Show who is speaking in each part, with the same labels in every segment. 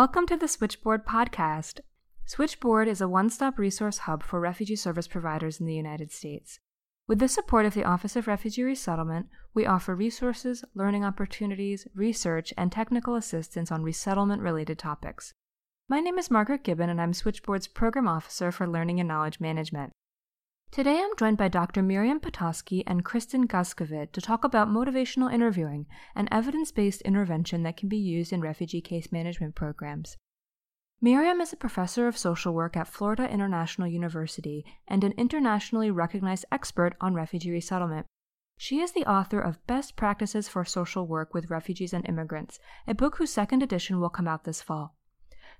Speaker 1: Welcome to the Switchboard podcast. Switchboard is a one stop resource hub for refugee service providers in the United States. With the support of the Office of Refugee Resettlement, we offer resources, learning opportunities, research, and technical assistance on resettlement related topics. My name is Margaret Gibbon, and I'm Switchboard's Program Officer for Learning and Knowledge Management. Today I'm joined by Dr. Miriam Potocky and Kristen Guscovict to talk about motivational interviewing, an evidence based intervention that can be used in refugee case management programs. Miriam is a professor of social work at Florida International University and an internationally recognized expert on refugee resettlement. She is the author of Best Practices for Social Work with Refugees and Immigrants, a book whose second edition will come out this fall.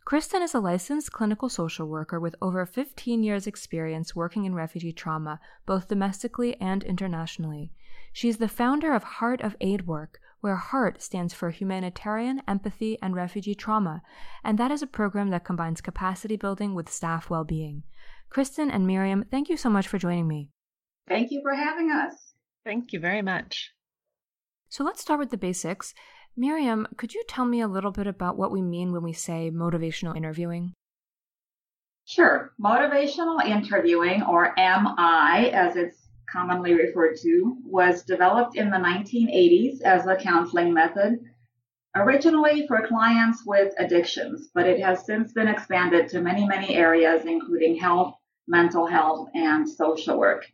Speaker 1: Kristen is a licensed clinical social worker with over 15 years' experience working in refugee trauma, both domestically and internationally. She is the founder of Heart of Aid Work, where HEART stands for Humanitarian, Empathy, and Refugee Trauma, and that is a program that combines capacity building with staff well being. Kristen and Miriam, thank you so much for joining me.
Speaker 2: Thank you for having us.
Speaker 3: Thank you very much.
Speaker 1: So let's start with the basics. Miriam, could you tell me a little bit about what we mean when we say motivational interviewing?
Speaker 2: Sure. Motivational interviewing, or MI as it's commonly referred to, was developed in the 1980s as a counseling method, originally for clients with addictions, but it has since been expanded to many, many areas, including health, mental health, and social work.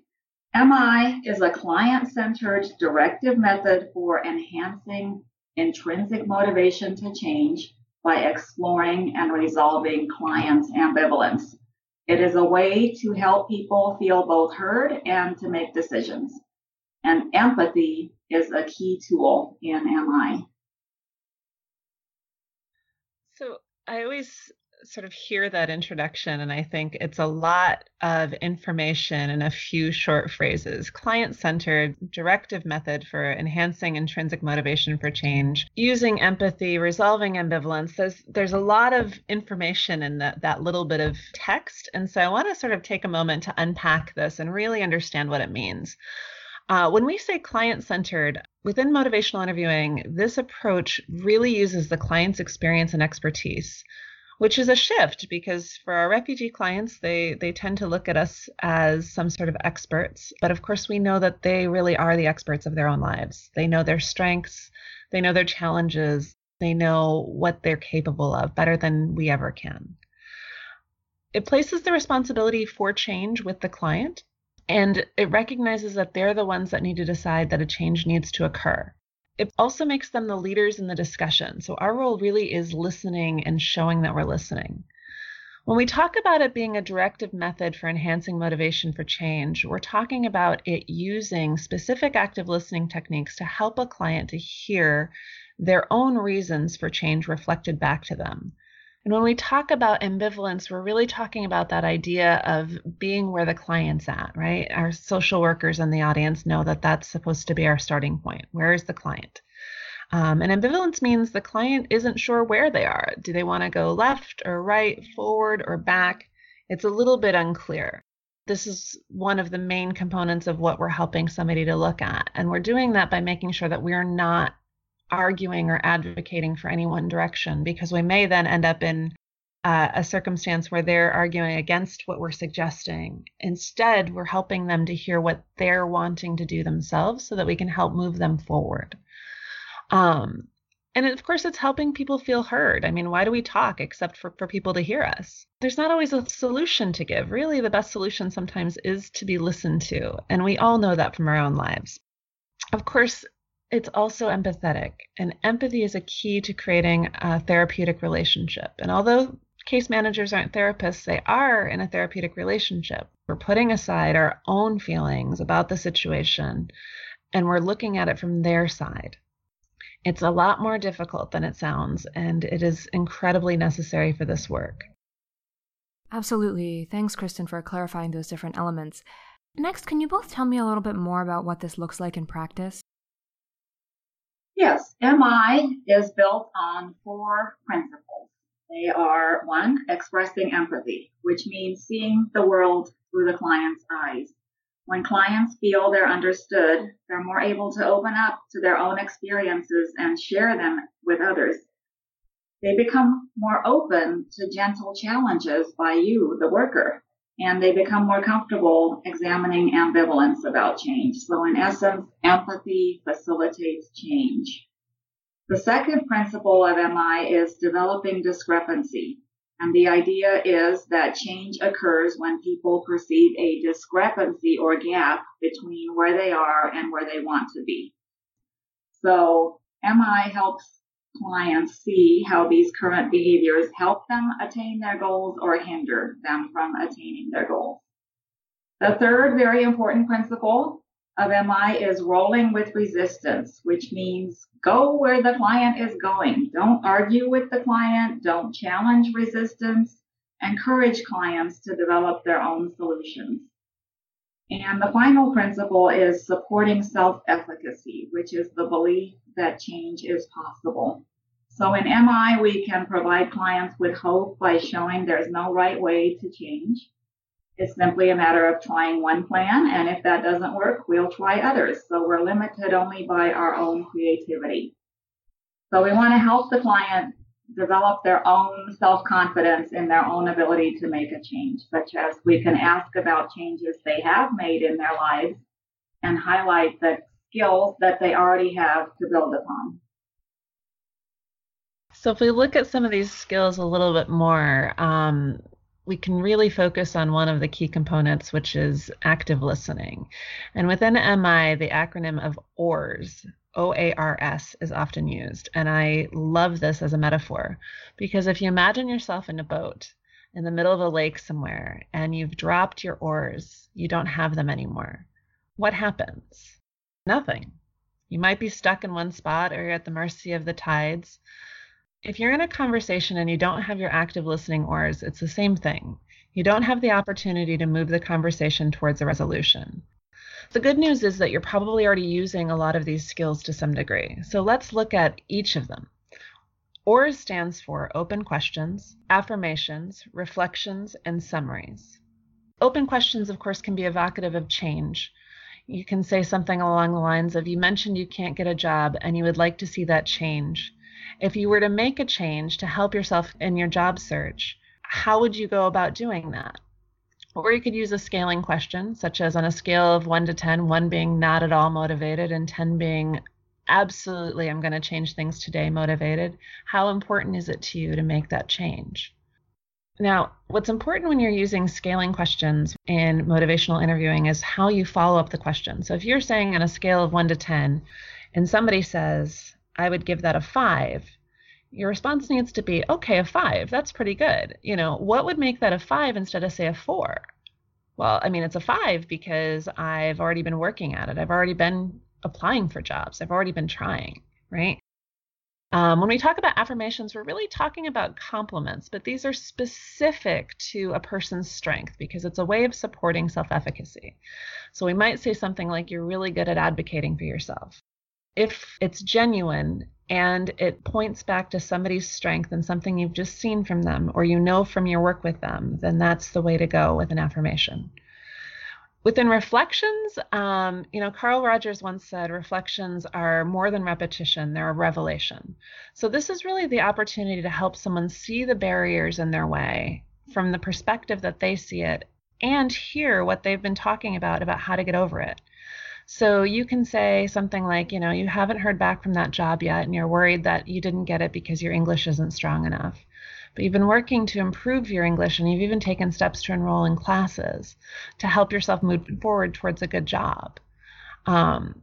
Speaker 2: MI is a client centered directive method for enhancing intrinsic motivation to change by exploring and resolving clients' ambivalence. It is a way to help people feel both heard and to make decisions. And empathy is a key tool in MI.
Speaker 3: So I always sort of hear that introduction and I think it's a lot of information in a few short phrases. Client centered, directive method for enhancing intrinsic motivation for change, using empathy, resolving ambivalence. There's, there's a lot of information in that, that little bit of text. And so I want to sort of take a moment to unpack this and really understand what it means. Uh, when we say client centered, within motivational interviewing, this approach really uses the client's experience and expertise which is a shift because for our refugee clients they they tend to look at us as some sort of experts. But of course we know that they really are the experts of their own lives. They know their strengths. They know their challenges. They know what they're capable of better than we ever can. It places the responsibility for change with the client and it recognizes that they're the ones that need to decide that a change needs to occur it also makes them the leaders in the discussion. So our role really is listening and showing that we're listening. When we talk about it being a directive method for enhancing motivation for change, we're talking about it using specific active listening techniques to help a client to hear their own reasons for change reflected back to them. And when we talk about ambivalence, we're really talking about that idea of being where the client's at, right? Our social workers in the audience know that that's supposed to be our starting point. Where is the client? Um, and ambivalence means the client isn't sure where they are. Do they want to go left or right, forward or back? It's a little bit unclear. This is one of the main components of what we're helping somebody to look at. And we're doing that by making sure that we're not arguing or advocating for any one direction because we may then end up in uh, a circumstance where they're arguing against what we're suggesting. Instead, we're helping them to hear what they're wanting to do themselves so that we can help move them forward. Um, and of course, it's helping people feel heard. I mean, why do we talk except for, for people to hear us? There's not always a solution to give. Really, the best solution sometimes is to be listened to. And we all know that from our own lives. Of course, it's also empathetic, and empathy is a key to creating a therapeutic relationship. And although case managers aren't therapists, they are in a therapeutic relationship. We're putting aside our own feelings about the situation and we're looking at it from their side. It's a lot more difficult than it sounds, and it is incredibly necessary for this work.
Speaker 1: Absolutely. Thanks, Kristen, for clarifying those different elements. Next, can you both tell me a little bit more about what this looks like in practice?
Speaker 2: Yes, MI is built on four principles. They are one, expressing empathy, which means seeing the world through the client's eyes. When clients feel they're understood, they're more able to open up to their own experiences and share them with others. They become more open to gentle challenges by you, the worker, and they become more comfortable examining ambivalence about change. So in essence, empathy facilitates change. The second principle of MI is developing discrepancy. And the idea is that change occurs when people perceive a discrepancy or gap between where they are and where they want to be. So MI helps clients see how these current behaviors help them attain their goals or hinder them from attaining their goals. The third very important principle of MI is rolling with resistance, which means go where the client is going. Don't argue with the client. Don't challenge resistance. Encourage clients to develop their own solutions. And the final principle is supporting self efficacy, which is the belief that change is possible. So in MI, we can provide clients with hope by showing there's no right way to change. It's simply a matter of trying one plan, and if that doesn't work, we'll try others. So we're limited only by our own creativity. So we want to help the client develop their own self-confidence in their own ability to make a change, such as we can ask about changes they have made in their lives and highlight the skills that they already have to build upon.
Speaker 3: So if we look at some of these skills a little bit more, um, we can really focus on one of the key components, which is active listening. And within MI, the acronym of OARS, is often used. And I love this as a metaphor because if you imagine yourself in a boat in the middle of a lake somewhere and you've dropped your oars, you don't have them anymore, what happens? Nothing. You might be stuck in one spot or you're at the mercy of the tides if you're in a conversation and you don't have your active listening oars, it's the same thing. You don't have the opportunity to move the conversation towards a resolution. The good news is that you're probably already using a lot of these skills to some degree. So let's look at each of them. OARS stands for open questions, affirmations, reflections, and summaries. Open questions, of course, can be evocative of change. You can say something along the lines of, You mentioned you can't get a job and you would like to see that change. If you were to make a change to help yourself in your job search, how would you go about doing that? Or you could use a scaling question, such as on a scale of 1 to 10, 1 being not at all motivated and 10 being absolutely, I'm going to change things today motivated. How important is it to you to make that change? Now, what's important when you're using scaling questions in motivational interviewing is how you follow up the question. So if you're saying on a scale of 1 to 10, and somebody says, I would give that a five. Your response needs to be, okay, a five, that's pretty good. You know, what would make that a five instead of, say, a four? Well, I mean, it's a five because I've already been working at it. I've already been applying for jobs. I've already been trying, right? Um, when we talk about affirmations, we're really talking about compliments, but these are specific to a person's strength because it's a way of supporting self efficacy. So we might say something like, You're really good at advocating for yourself if it's genuine and it points back to somebody's strength and something you've just seen from them or you know from your work with them, then that's the way to go with an affirmation. Within reflections, um, you know, Carl Rogers once said reflections are more than repetition, they're a revelation. So, this is really the opportunity to help someone see the barriers in their way from the perspective that they see it and hear what they've been talking about, about how to get over it. So you can say something like, you know, you haven't heard back from that job yet and you're worried that you didn't get it because your English isn't strong enough. But you've been working to improve your English and you've even taken steps to enroll in classes to help yourself move forward towards a good job. Um,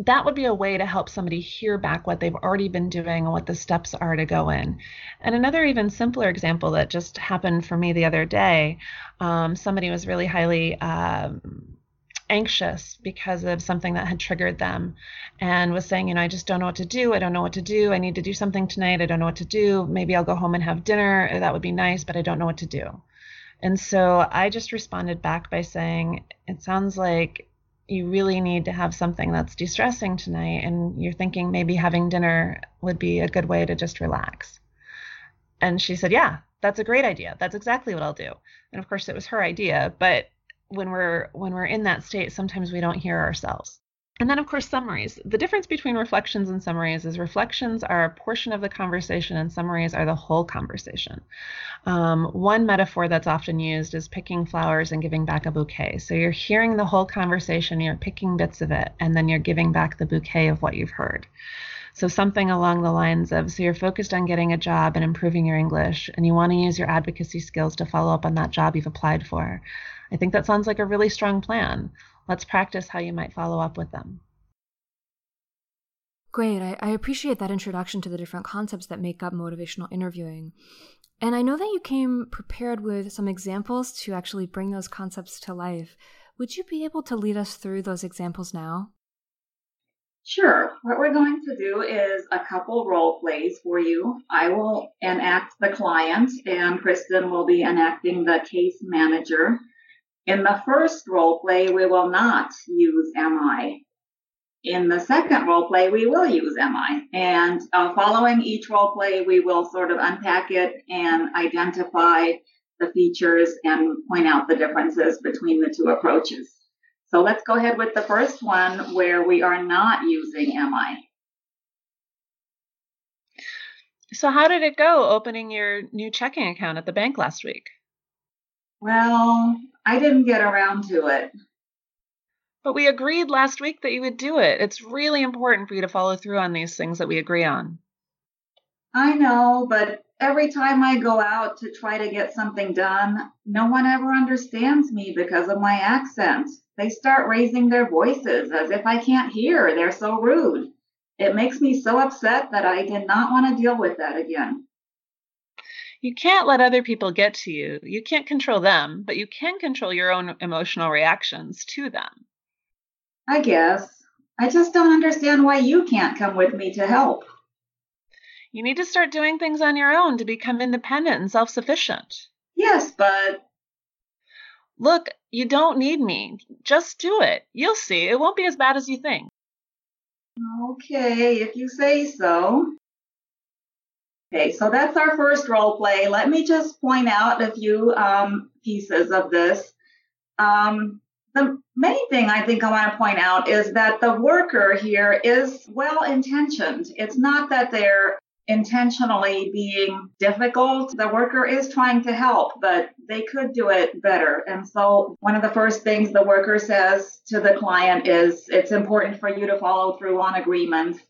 Speaker 3: that would be a way to help somebody hear back what they've already been doing and what the steps are to go in. And another even simpler example that just happened for me the other day um, somebody was really highly um, anxious because of something that had triggered them and was saying, you know, I just don't know what to do. I don't know what to do. I need to do something tonight. I don't know what to do. Maybe I'll go home and have dinner. That would be nice, but I don't know what to do. And so I just responded back by saying, it sounds like you really need to have something that's de stressing tonight. And you're thinking maybe having dinner would be a good way to just relax. And she said, yeah, that's a great idea. That's exactly what I'll do. And of course, it was her idea, but when we're when we're in that state sometimes we don't hear ourselves And then, of course, summaries. The difference between reflections and summaries is reflections are a portion of the conversation, and summaries are the whole conversation. Um, one metaphor that's often used is picking flowers and giving back a bouquet. So you're hearing the whole conversation, you're picking bits of it, and then you're giving back the bouquet of what you've heard. So something along the lines of so you're focused on getting a job and improving your English, and you want to use your advocacy skills to follow up on that job you've applied for. I think that sounds like a really strong plan. Let's practice how you might follow up with them.
Speaker 1: Great. I, I, appreciate that introduction to the different concepts that make up motivational interviewing. And I know that you came prepared with some examples to actually bring those concepts to life. Would you be able to lead us through those examples now?
Speaker 2: Sure. What we're going to do is a couple role plays for you. I will enact the client, and Kristen will be enacting the case manager. In the first role play, we will not use MI. In the second role play, we will use MI. And uh, following each role play, we will sort of unpack it and identify the features and point out the differences between the two approaches. So let's go ahead with the first one where we are not using MI.
Speaker 3: So, how did it go opening your new checking account at the bank last week?
Speaker 2: Well, I didn't get around to it.
Speaker 3: But we agreed last week that you would do it. It's really important for you to follow through on these things that we agree on.
Speaker 2: I know, but every time I go out to try to get something done, no one ever understands me because of my accent. They start raising their voices as if I can't hear. They're so rude. It makes me so upset that I did not want to deal with that again.
Speaker 3: You can't let other people get to you. You can't control them, but you can control your own emotional reactions to them.
Speaker 2: I guess. I just don't understand why you can't come with me to help.
Speaker 3: You need to start doing things on your own to become independent and self sufficient.
Speaker 2: Yes, but.
Speaker 3: Look, you don't need me. Just do it. You'll see. It won't be as bad as you think.
Speaker 2: Okay, if you say so. Okay, so that's our first role play. Let me just point out a few um, pieces of this. Um, the main thing I think I want to point out is that the worker here is well intentioned. It's not that they're intentionally being difficult. The worker is trying to help, but they could do it better. And so, one of the first things the worker says to the client is it's important for you to follow through on agreements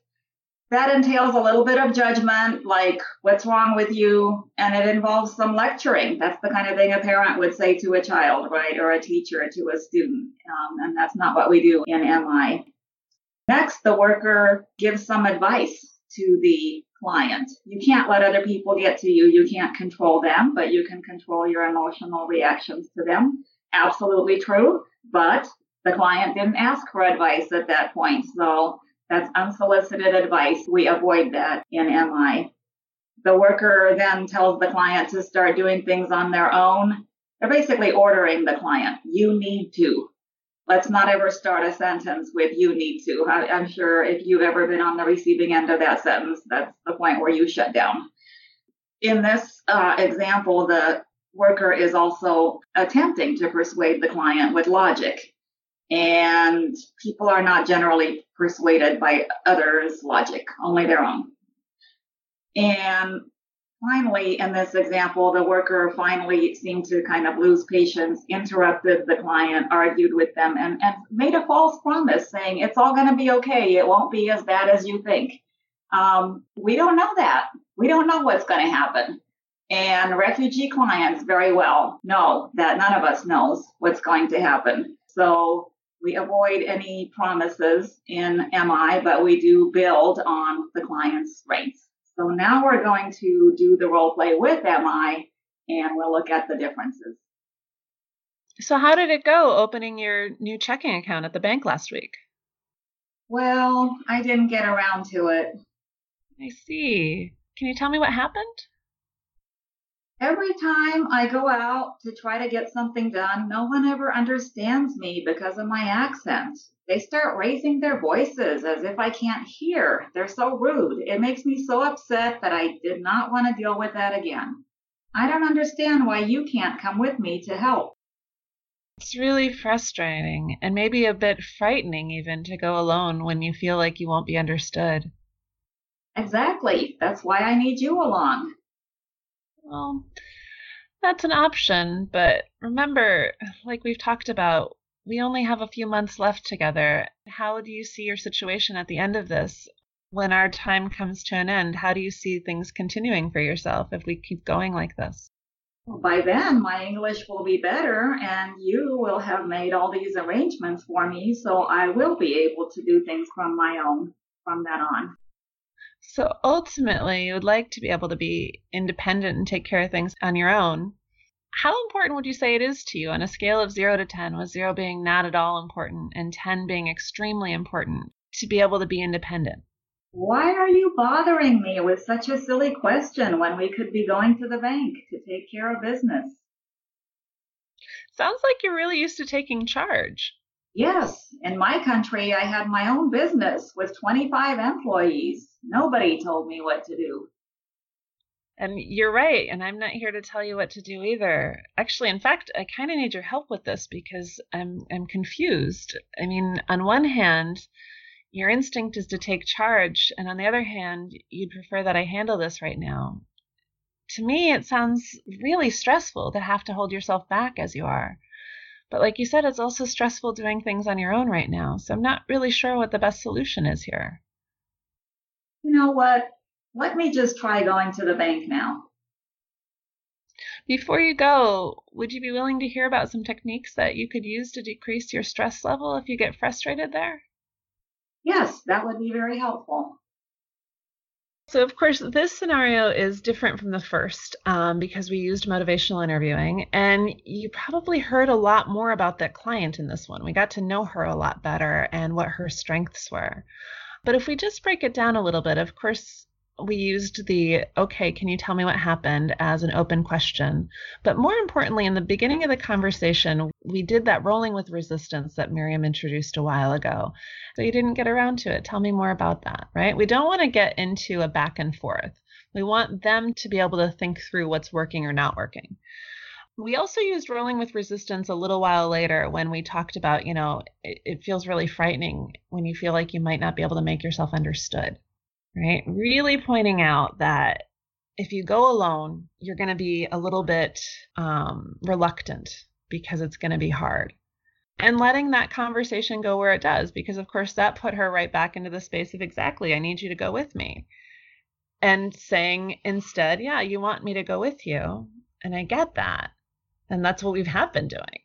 Speaker 2: that entails a little bit of judgment, like what's wrong with you, and it involves some lecturing. That's the kind of thing a parent would say to a child, right, or a teacher to a student, um, and that's not what we do in MI. Next, the worker gives some advice to the client. You can't let other people get to you. You can't control them, but you can control your emotional reactions to them. Absolutely true, but the client didn't ask for advice at that point, so that's unsolicited advice. We avoid that in MI. The worker then tells the client to start doing things on their own. They're basically ordering the client. You need to. Let's not ever start a sentence with you need to. I, am sure if you've ever been on the receiving end of that sentence, that's the point where you shut down. In this uh, example, the worker is also attempting to persuade the client with logic and people are not generally persuaded by others' logic, only their own. And finally, in this example, the worker finally seemed to kind of lose patience, interrupted the client, argued with them, and, and made a false promise saying, It's all going to be okay. It won't be as bad as you think. Um, we don't know that. We don't know what's going to happen. And refugee clients very well know that none of us knows what's going to happen. So we avoid any promises in MI, but we do build on the client's rates. Now we're going to do the role play with MI and we'll look at the differences.
Speaker 3: So, how did it go opening your new checking account at the bank last week?
Speaker 2: Well, I didn't get around to it.
Speaker 3: I see. Can you tell me what happened?
Speaker 2: Every time I go out to try to get something done, no one ever understands me because of my accent. They start raising their voices as if I can't hear. They're so rude. It makes me so upset that I did not want to deal with that again. I don't understand why you can't come with me to help.
Speaker 3: It's really frustrating and maybe a bit frightening even to go alone when you feel like you won't be understood.
Speaker 2: Exactly. That's why I need you along.
Speaker 3: Well, that's an option, but remember, like we've talked about, we only have a few months left together. How do you see your situation at the end of this? When our time comes to an end, how do you see things continuing for yourself if we keep going like this?
Speaker 2: Well, by then my English will be better and you will have made all these arrangements for me, so I will be able to do things from my own from then on.
Speaker 3: So ultimately, you would like to be able to be independent and take care of things on your own. How important would you say it is to you on a scale of 0 to 10, with 0 being not at all important and 10 being extremely important, to be able to be independent?
Speaker 2: Why are you bothering me with such a silly question when we could be going to the bank to take care of business?
Speaker 3: Sounds like you're really used to taking charge.
Speaker 2: Yes, in my country, I had my own business with 25 employees. Nobody told me what to do.
Speaker 3: And you're right, and I'm not here to tell you what to do either. Actually, in fact, I kind of need your help with this because I'm I'm confused. I mean, on one hand, your instinct is to take charge, and on the other hand, you'd prefer that I handle this right now. To me, it sounds really stressful to have to hold yourself back as you are. But like you said, it's also stressful doing things on your own right now, so I'm not really sure what the best solution is here.
Speaker 2: You know what? Let me just try going to the bank now.
Speaker 3: Before you go, would you be willing to hear about some techniques that you could use to decrease your stress level if you get frustrated there?
Speaker 2: Yes, that would be very helpful.
Speaker 3: So, of course, this scenario is different from the first um, because we used motivational interviewing, and you probably heard a lot more about that client in this one. We got to know her a lot better and what her strengths were. But if we just break it down a little bit, of course, we used the okay, can you tell me what happened as an open question. But more importantly, in the beginning of the conversation, we did that rolling with resistance that Miriam introduced a while ago. So you didn't get around to it. Tell me more about that, right? We don't want to get into a back and forth. We want them to be able to think through what's working or not working. We also used rolling with resistance a little while later when we talked about, you know, it, it feels really frightening when you feel like you might not be able to make yourself understood right? Really pointing out that if you go alone, you're going to be a little bit um, reluctant because it's going to be hard. And letting that conversation go where it does, because of course that put her right back into the space of exactly, I need you to go with me. And saying instead, yeah, you want me to go with you. And I get that. And that's what we have been doing.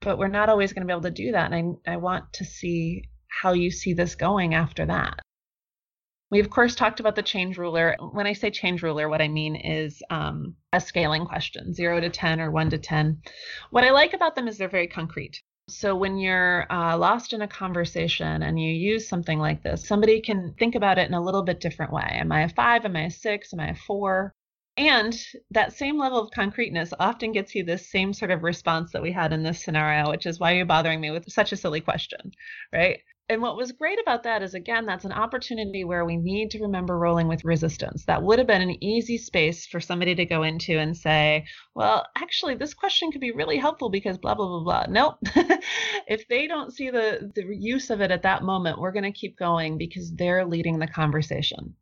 Speaker 3: But we're not always going to be able to do that. And I, I want to see how you see this going after that. We, of course, talked about the change ruler. When I say change ruler, what I mean is um, a scaling question, zero to 10 or one to 10. What I like about them is they're very concrete. So when you're uh, lost in a conversation and you use something like this, somebody can think about it in a little bit different way. Am I a five? Am I a six? Am I a four? And that same level of concreteness often gets you this same sort of response that we had in this scenario, which is why are you bothering me with such a silly question, right? and what was great about that is again that's an opportunity where we need to remember rolling with resistance. That would have been an easy space for somebody to go into and say well actually this question could be really helpful because blah blah blah blah. Nope. If they don't see the the use of it at that moment we're going to keep going because they're leading the conversation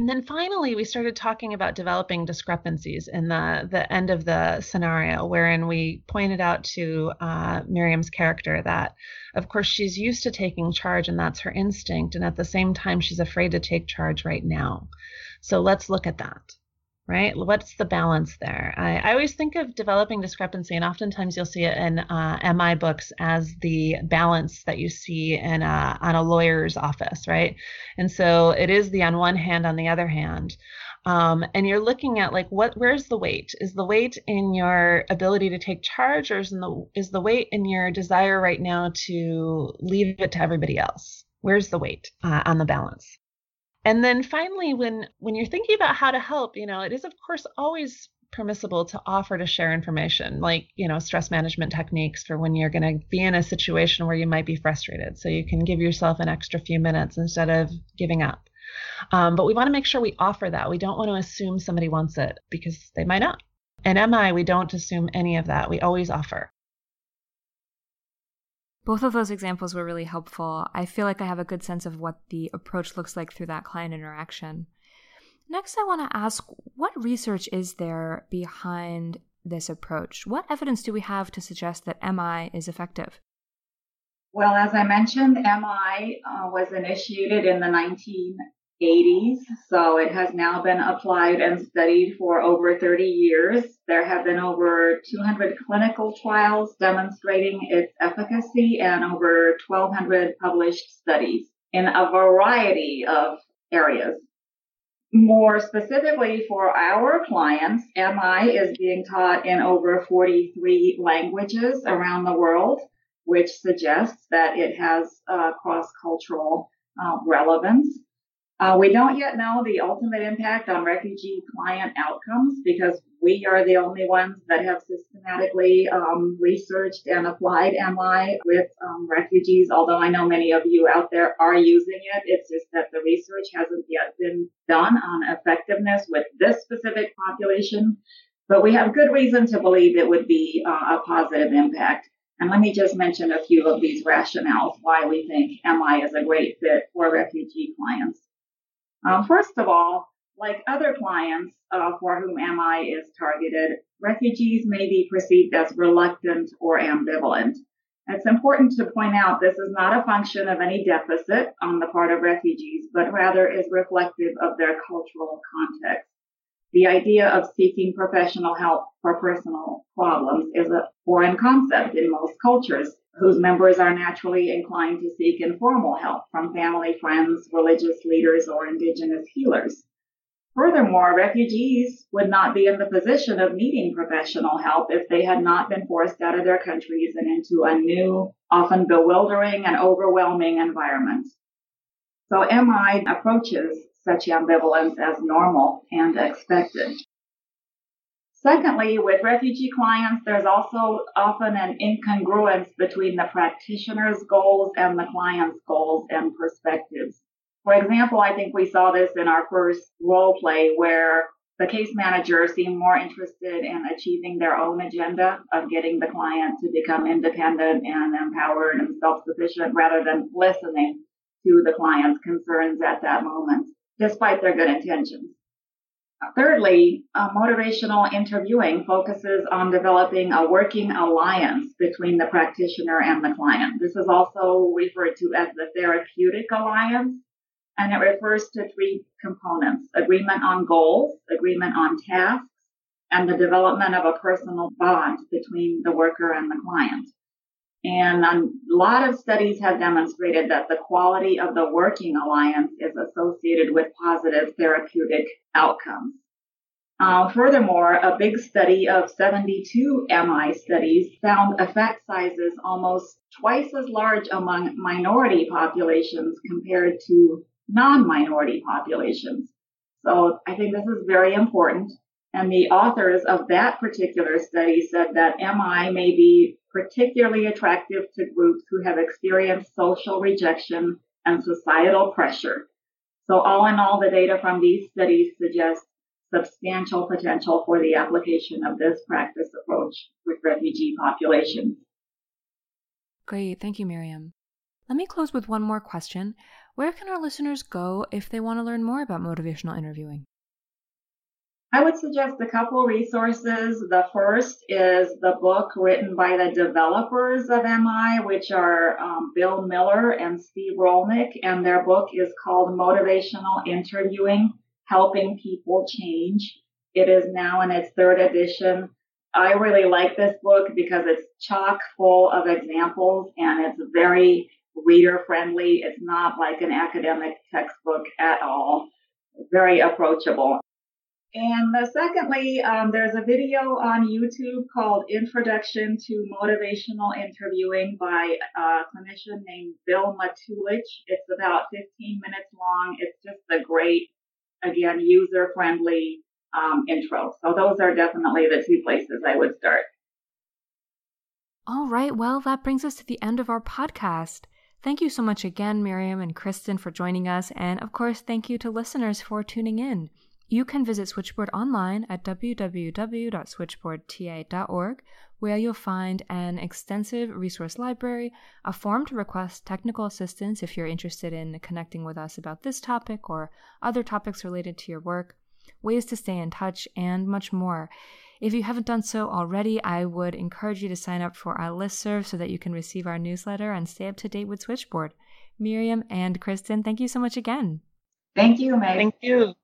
Speaker 3: and then finally, we started talking about developing discrepancies in the, the end of the scenario, wherein we pointed out to uh, Miriam's character that, of course, she's used to taking charge and that's her instinct. And at the same time, she's afraid to take charge right now. So let's look at that right? What's the balance there? I, I, always think of developing discrepancy, and oftentimes you'll see it in uh, MI books as the balance that you see in a, on a lawyer's office, right? And so it is the on one hand, on the other hand. Um, and you're looking at like what where's the weight is the weight in your ability to take charge or is, the, is the weight in your desire right now to leave it to everybody else where's the weight uh, on the balance and then finally, when when you're thinking about how to help, you know, it is of course always permissible to offer to share information like you know stress management techniques for when you're going to be in a situation where you might be frustrated. So you can give yourself an extra few minutes instead of giving up. Um, but we want to make sure we offer that. We don't want to assume somebody wants it because they might not. And mi we don't assume any of that. We always offer
Speaker 1: Both of those examples were really helpful. I feel like I have a good sense of what the approach looks like through that client interaction. Next, I want to ask what research is there behind this approach? What evidence do we have to suggest that MI is effective?
Speaker 2: Well, as I mentioned, MI uh, was initiated in the 1980s, so it has now been applied and studied for over 30 years. There have been over 200 clinical trials demonstrating its efficacy and over 1,200 published studies in a variety of areas. More specifically for our clients, MI is being taught in over 43 languages around the world, which suggests that it has uh, cross cultural uh, relevance. Uh, we don't yet know the ultimate impact on refugee client outcomes because we are the only ones that have systematically um, researched and applied MI with um, refugees. Although I know many of you out there are using it, it's just that the research hasn't yet been done on effectiveness with this specific population. But we have good reason to believe it would be uh, a positive impact. And let me just mention a few of these rationales why we think MI is a great fit for refugee clients. Um, first of all, like other clients uh, for whom MI is targeted, refugees may be perceived as reluctant or ambivalent. It's important to point out this is not a function of any deficit on the part of refugees, but rather is reflective of their cultural context. The idea of seeking professional help for personal problems is a foreign concept in most cultures whose members are naturally inclined to seek informal help from family, friends, religious leaders, or indigenous healers. Furthermore, refugees would not be in the position of needing professional help if they had not been forced out of their countries and into a new, often bewildering and overwhelming environment. So MI approaches such ambivalence as normal and expected. Secondly, with refugee clients, there's also often an incongruence between the practitioner's goals and the client's goals and perspectives. For example, I think we saw this in our first role play where the case manager seemed more interested in achieving their own agenda of getting the client to become independent and empowered and self-sufficient rather than listening to the client's concerns at that moment, despite their good intentions. Thirdly, uh, motivational interviewing focuses on developing a working alliance between the practitioner and the client. This is also referred to as the therapeutic alliance, and it refers to three components agreement on goals, agreement on tasks, and the development of a personal bond between the worker and the client. And a lot of studies have demonstrated that the quality of the working alliance is associated with positive therapeutic outcomes. Uh, furthermore, a big study of 72 MI studies found effect sizes almost twice as large among minority populations compared to non-minority populations. So I think this is very important. And the authors of that particular study said that MI may be particularly attractive to groups who have experienced social rejection and societal pressure. So all in all, the data from these studies suggest substantial potential for the application of this practice approach with refugee populations.
Speaker 1: Great. Thank you, Miriam. Let me close with one more question. Where can our listeners go if they want to learn more about motivational interviewing?
Speaker 2: I would suggest a couple resources. The first is the book written by the developers of MI, which are um, Bill Miller and Steve Rollnick, and their book is called Motivational Interviewing Helping People Change. It is now in its third edition. I really like this book because it's chock full of examples and it's very reader friendly. It's not like an academic textbook at all. Very approachable. And the, secondly, um, there's a video on YouTube called Introduction to Motivational Interviewing by a clinician named Bill Matulich. It's about 15 minutes long. It's just a great, again, user friendly um, intro. So those are definitely the two places I would start.
Speaker 1: All right. Well, that brings us to the end of our podcast. Thank you so much again, Miriam and Kristen, for joining us. And of course, thank you to listeners for tuning in. You can visit Switchboard online at www.switchboardta.org, where you'll find an extensive resource library, a form to request technical assistance if you're interested in connecting with us about this topic or other topics related to your work, ways to stay in touch, and much more. If you haven't done so already, I would encourage you to sign up for our listserv so that you can receive our newsletter and stay up to date with Switchboard. Miriam and Kristen, thank you so much again.
Speaker 2: Thank you, Meg.
Speaker 3: Thank you.